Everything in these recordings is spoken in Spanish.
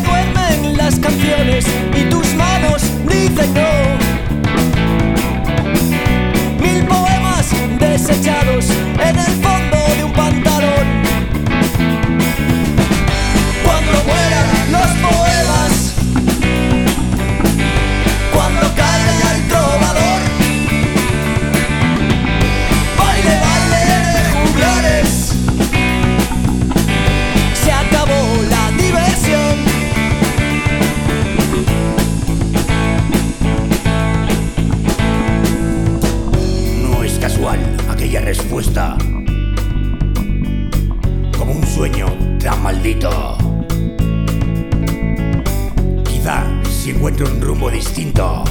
duermen las canciones y tus manos dicen no. Sueño tan maldito. Quizá si encuentro un rumbo distinto.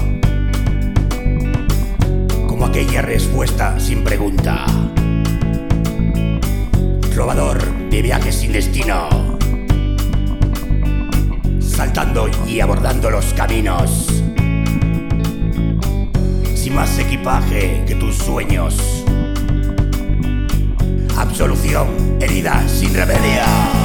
Como aquella respuesta sin pregunta. Robador de viajes sin destino. Saltando y abordando los caminos sin más equipaje que tus sueños. Absolución, herida sin remedio.